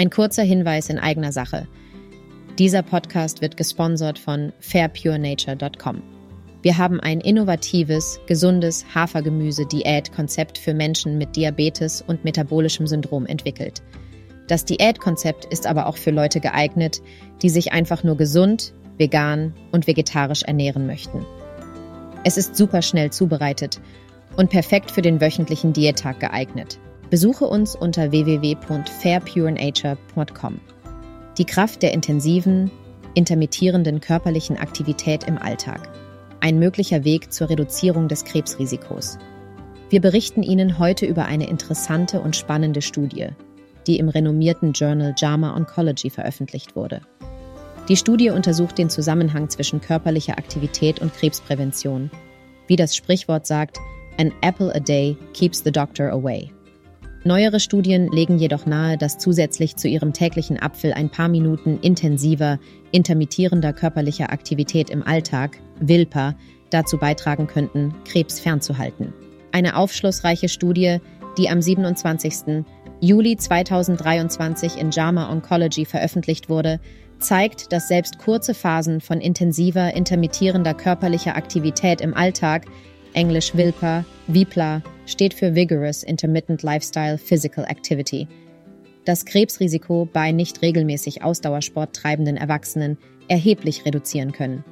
Ein kurzer Hinweis in eigener Sache. Dieser Podcast wird gesponsert von fairpurenature.com. Wir haben ein innovatives, gesundes Hafergemüse-Diät-Konzept für Menschen mit Diabetes und metabolischem Syndrom entwickelt. Das Diätkonzept ist aber auch für Leute geeignet, die sich einfach nur gesund, vegan und vegetarisch ernähren möchten. Es ist super schnell zubereitet und perfekt für den wöchentlichen Diättag geeignet. Besuche uns unter www.fairpurenature.com. Die Kraft der intensiven, intermittierenden körperlichen Aktivität im Alltag. Ein möglicher Weg zur Reduzierung des Krebsrisikos. Wir berichten Ihnen heute über eine interessante und spannende Studie, die im renommierten Journal JAMA Oncology veröffentlicht wurde. Die Studie untersucht den Zusammenhang zwischen körperlicher Aktivität und Krebsprävention. Wie das Sprichwort sagt, an apple a day keeps the doctor away. Neuere Studien legen jedoch nahe, dass zusätzlich zu ihrem täglichen Apfel ein paar Minuten intensiver, intermittierender körperlicher Aktivität im Alltag, WILPA, dazu beitragen könnten, Krebs fernzuhalten. Eine aufschlussreiche Studie, die am 27. Juli 2023 in JAMA Oncology veröffentlicht wurde, zeigt, dass selbst kurze Phasen von intensiver, intermittierender körperlicher Aktivität im Alltag, englisch WILPA, VIPLA, steht für Vigorous Intermittent Lifestyle Physical Activity, das Krebsrisiko bei nicht regelmäßig Ausdauersport treibenden Erwachsenen erheblich reduzieren können.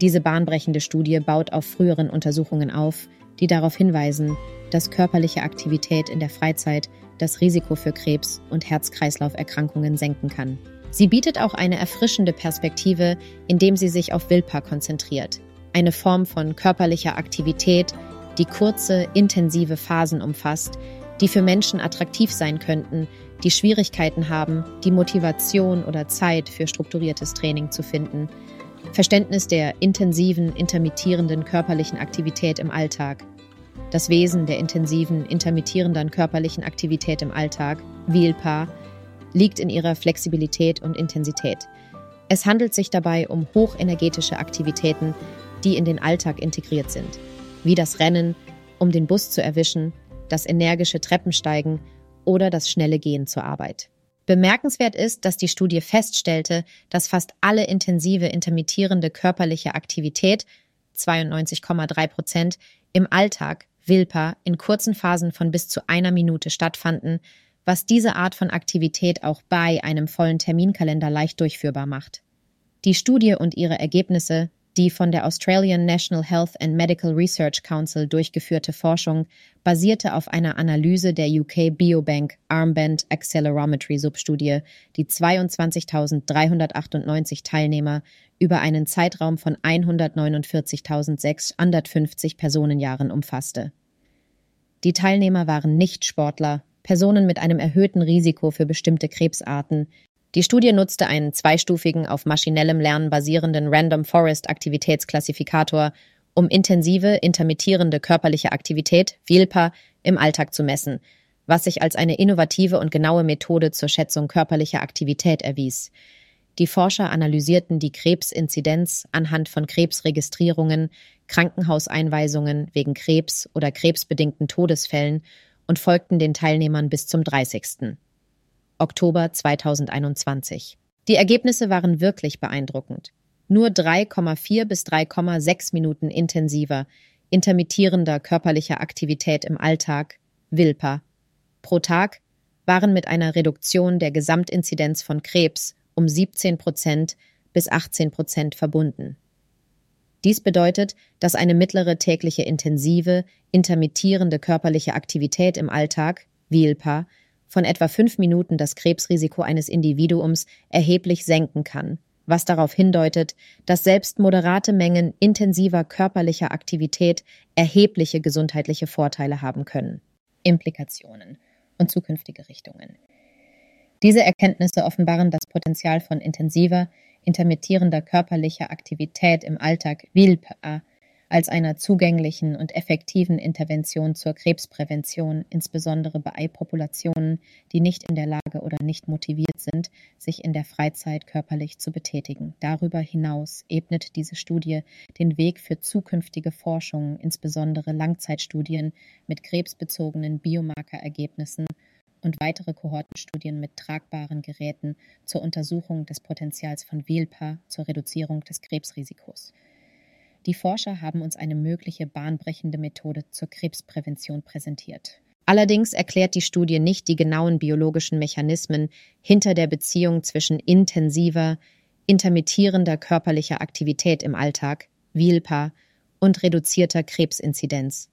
Diese bahnbrechende Studie baut auf früheren Untersuchungen auf, die darauf hinweisen, dass körperliche Aktivität in der Freizeit das Risiko für Krebs und Herz-Kreislauf-Erkrankungen senken kann. Sie bietet auch eine erfrischende Perspektive, indem sie sich auf Wilpa konzentriert, eine Form von körperlicher Aktivität, die kurze, intensive Phasen umfasst, die für Menschen attraktiv sein könnten, die Schwierigkeiten haben, die Motivation oder Zeit für strukturiertes Training zu finden. Verständnis der intensiven, intermittierenden körperlichen Aktivität im Alltag. Das Wesen der intensiven, intermittierenden körperlichen Aktivität im Alltag, Vilpa, liegt in ihrer Flexibilität und Intensität. Es handelt sich dabei um hochenergetische Aktivitäten, die in den Alltag integriert sind wie das Rennen, um den Bus zu erwischen, das energische Treppensteigen oder das schnelle Gehen zur Arbeit. Bemerkenswert ist, dass die Studie feststellte, dass fast alle intensive intermittierende körperliche Aktivität, 92,3 Prozent, im Alltag, Wilpa, in kurzen Phasen von bis zu einer Minute stattfanden, was diese Art von Aktivität auch bei einem vollen Terminkalender leicht durchführbar macht. Die Studie und ihre Ergebnisse die von der Australian National Health and Medical Research Council durchgeführte Forschung basierte auf einer Analyse der UK Biobank Armband Accelerometry Substudie, die 22.398 Teilnehmer über einen Zeitraum von 149.650 Personenjahren umfasste. Die Teilnehmer waren Nicht-Sportler, Personen mit einem erhöhten Risiko für bestimmte Krebsarten, die Studie nutzte einen zweistufigen, auf maschinellem Lernen basierenden Random Forest Aktivitätsklassifikator, um intensive, intermittierende körperliche Aktivität, VILPA, im Alltag zu messen, was sich als eine innovative und genaue Methode zur Schätzung körperlicher Aktivität erwies. Die Forscher analysierten die Krebsinzidenz anhand von Krebsregistrierungen, Krankenhauseinweisungen wegen Krebs oder krebsbedingten Todesfällen und folgten den Teilnehmern bis zum 30. Oktober 2021. Die Ergebnisse waren wirklich beeindruckend. Nur 3,4 bis 3,6 Minuten intensiver, intermittierender körperlicher Aktivität im Alltag, WILPA, pro Tag waren mit einer Reduktion der Gesamtinzidenz von Krebs um 17 Prozent bis 18 Prozent verbunden. Dies bedeutet, dass eine mittlere tägliche intensive, intermittierende körperliche Aktivität im Alltag, WILPA, von etwa fünf Minuten das Krebsrisiko eines Individuums erheblich senken kann, was darauf hindeutet, dass selbst moderate Mengen intensiver körperlicher Aktivität erhebliche gesundheitliche Vorteile haben können. Implikationen und zukünftige Richtungen. Diese Erkenntnisse offenbaren das Potenzial von intensiver, intermittierender körperlicher Aktivität im Alltag WILPA als einer zugänglichen und effektiven Intervention zur Krebsprävention, insbesondere bei Eipopulationen, die nicht in der Lage oder nicht motiviert sind, sich in der Freizeit körperlich zu betätigen. Darüber hinaus ebnet diese Studie den Weg für zukünftige Forschung, insbesondere Langzeitstudien mit krebsbezogenen Biomarkerergebnissen und weitere Kohortenstudien mit tragbaren Geräten zur Untersuchung des Potenzials von Vilpa zur Reduzierung des Krebsrisikos. Die Forscher haben uns eine mögliche bahnbrechende Methode zur Krebsprävention präsentiert. Allerdings erklärt die Studie nicht die genauen biologischen Mechanismen hinter der Beziehung zwischen intensiver, intermittierender körperlicher Aktivität im Alltag, VILPA, und reduzierter Krebsinzidenz.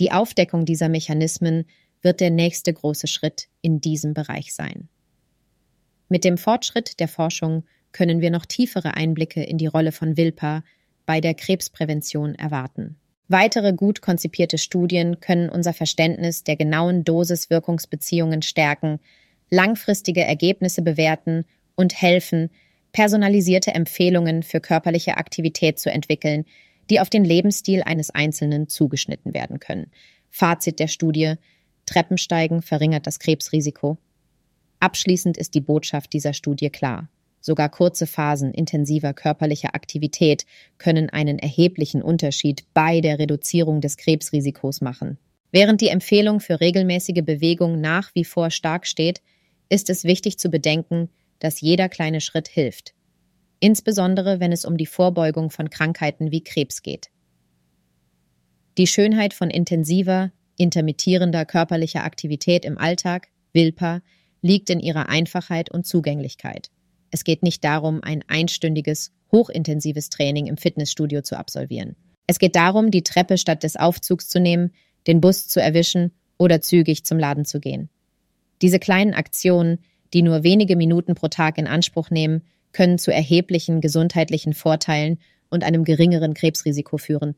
Die Aufdeckung dieser Mechanismen wird der nächste große Schritt in diesem Bereich sein. Mit dem Fortschritt der Forschung können wir noch tiefere Einblicke in die Rolle von VILPA bei der Krebsprävention erwarten. Weitere gut konzipierte Studien können unser Verständnis der genauen Dosis-Wirkungsbeziehungen stärken, langfristige Ergebnisse bewerten und helfen, personalisierte Empfehlungen für körperliche Aktivität zu entwickeln, die auf den Lebensstil eines Einzelnen zugeschnitten werden können. Fazit der Studie Treppensteigen verringert das Krebsrisiko. Abschließend ist die Botschaft dieser Studie klar. Sogar kurze Phasen intensiver körperlicher Aktivität können einen erheblichen Unterschied bei der Reduzierung des Krebsrisikos machen. Während die Empfehlung für regelmäßige Bewegung nach wie vor stark steht, ist es wichtig zu bedenken, dass jeder kleine Schritt hilft. Insbesondere wenn es um die Vorbeugung von Krankheiten wie Krebs geht. Die Schönheit von intensiver, intermittierender körperlicher Aktivität im Alltag, Wilpa, liegt in ihrer Einfachheit und Zugänglichkeit. Es geht nicht darum, ein einstündiges, hochintensives Training im Fitnessstudio zu absolvieren. Es geht darum, die Treppe statt des Aufzugs zu nehmen, den Bus zu erwischen oder zügig zum Laden zu gehen. Diese kleinen Aktionen, die nur wenige Minuten pro Tag in Anspruch nehmen, können zu erheblichen gesundheitlichen Vorteilen und einem geringeren Krebsrisiko führen.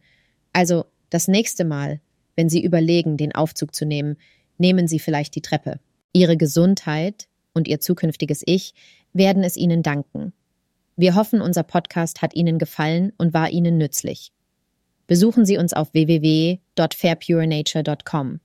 Also das nächste Mal, wenn Sie überlegen, den Aufzug zu nehmen, nehmen Sie vielleicht die Treppe. Ihre Gesundheit und Ihr zukünftiges Ich werden es Ihnen danken. Wir hoffen, unser Podcast hat Ihnen gefallen und war Ihnen nützlich. Besuchen Sie uns auf www.fairpurenature.com.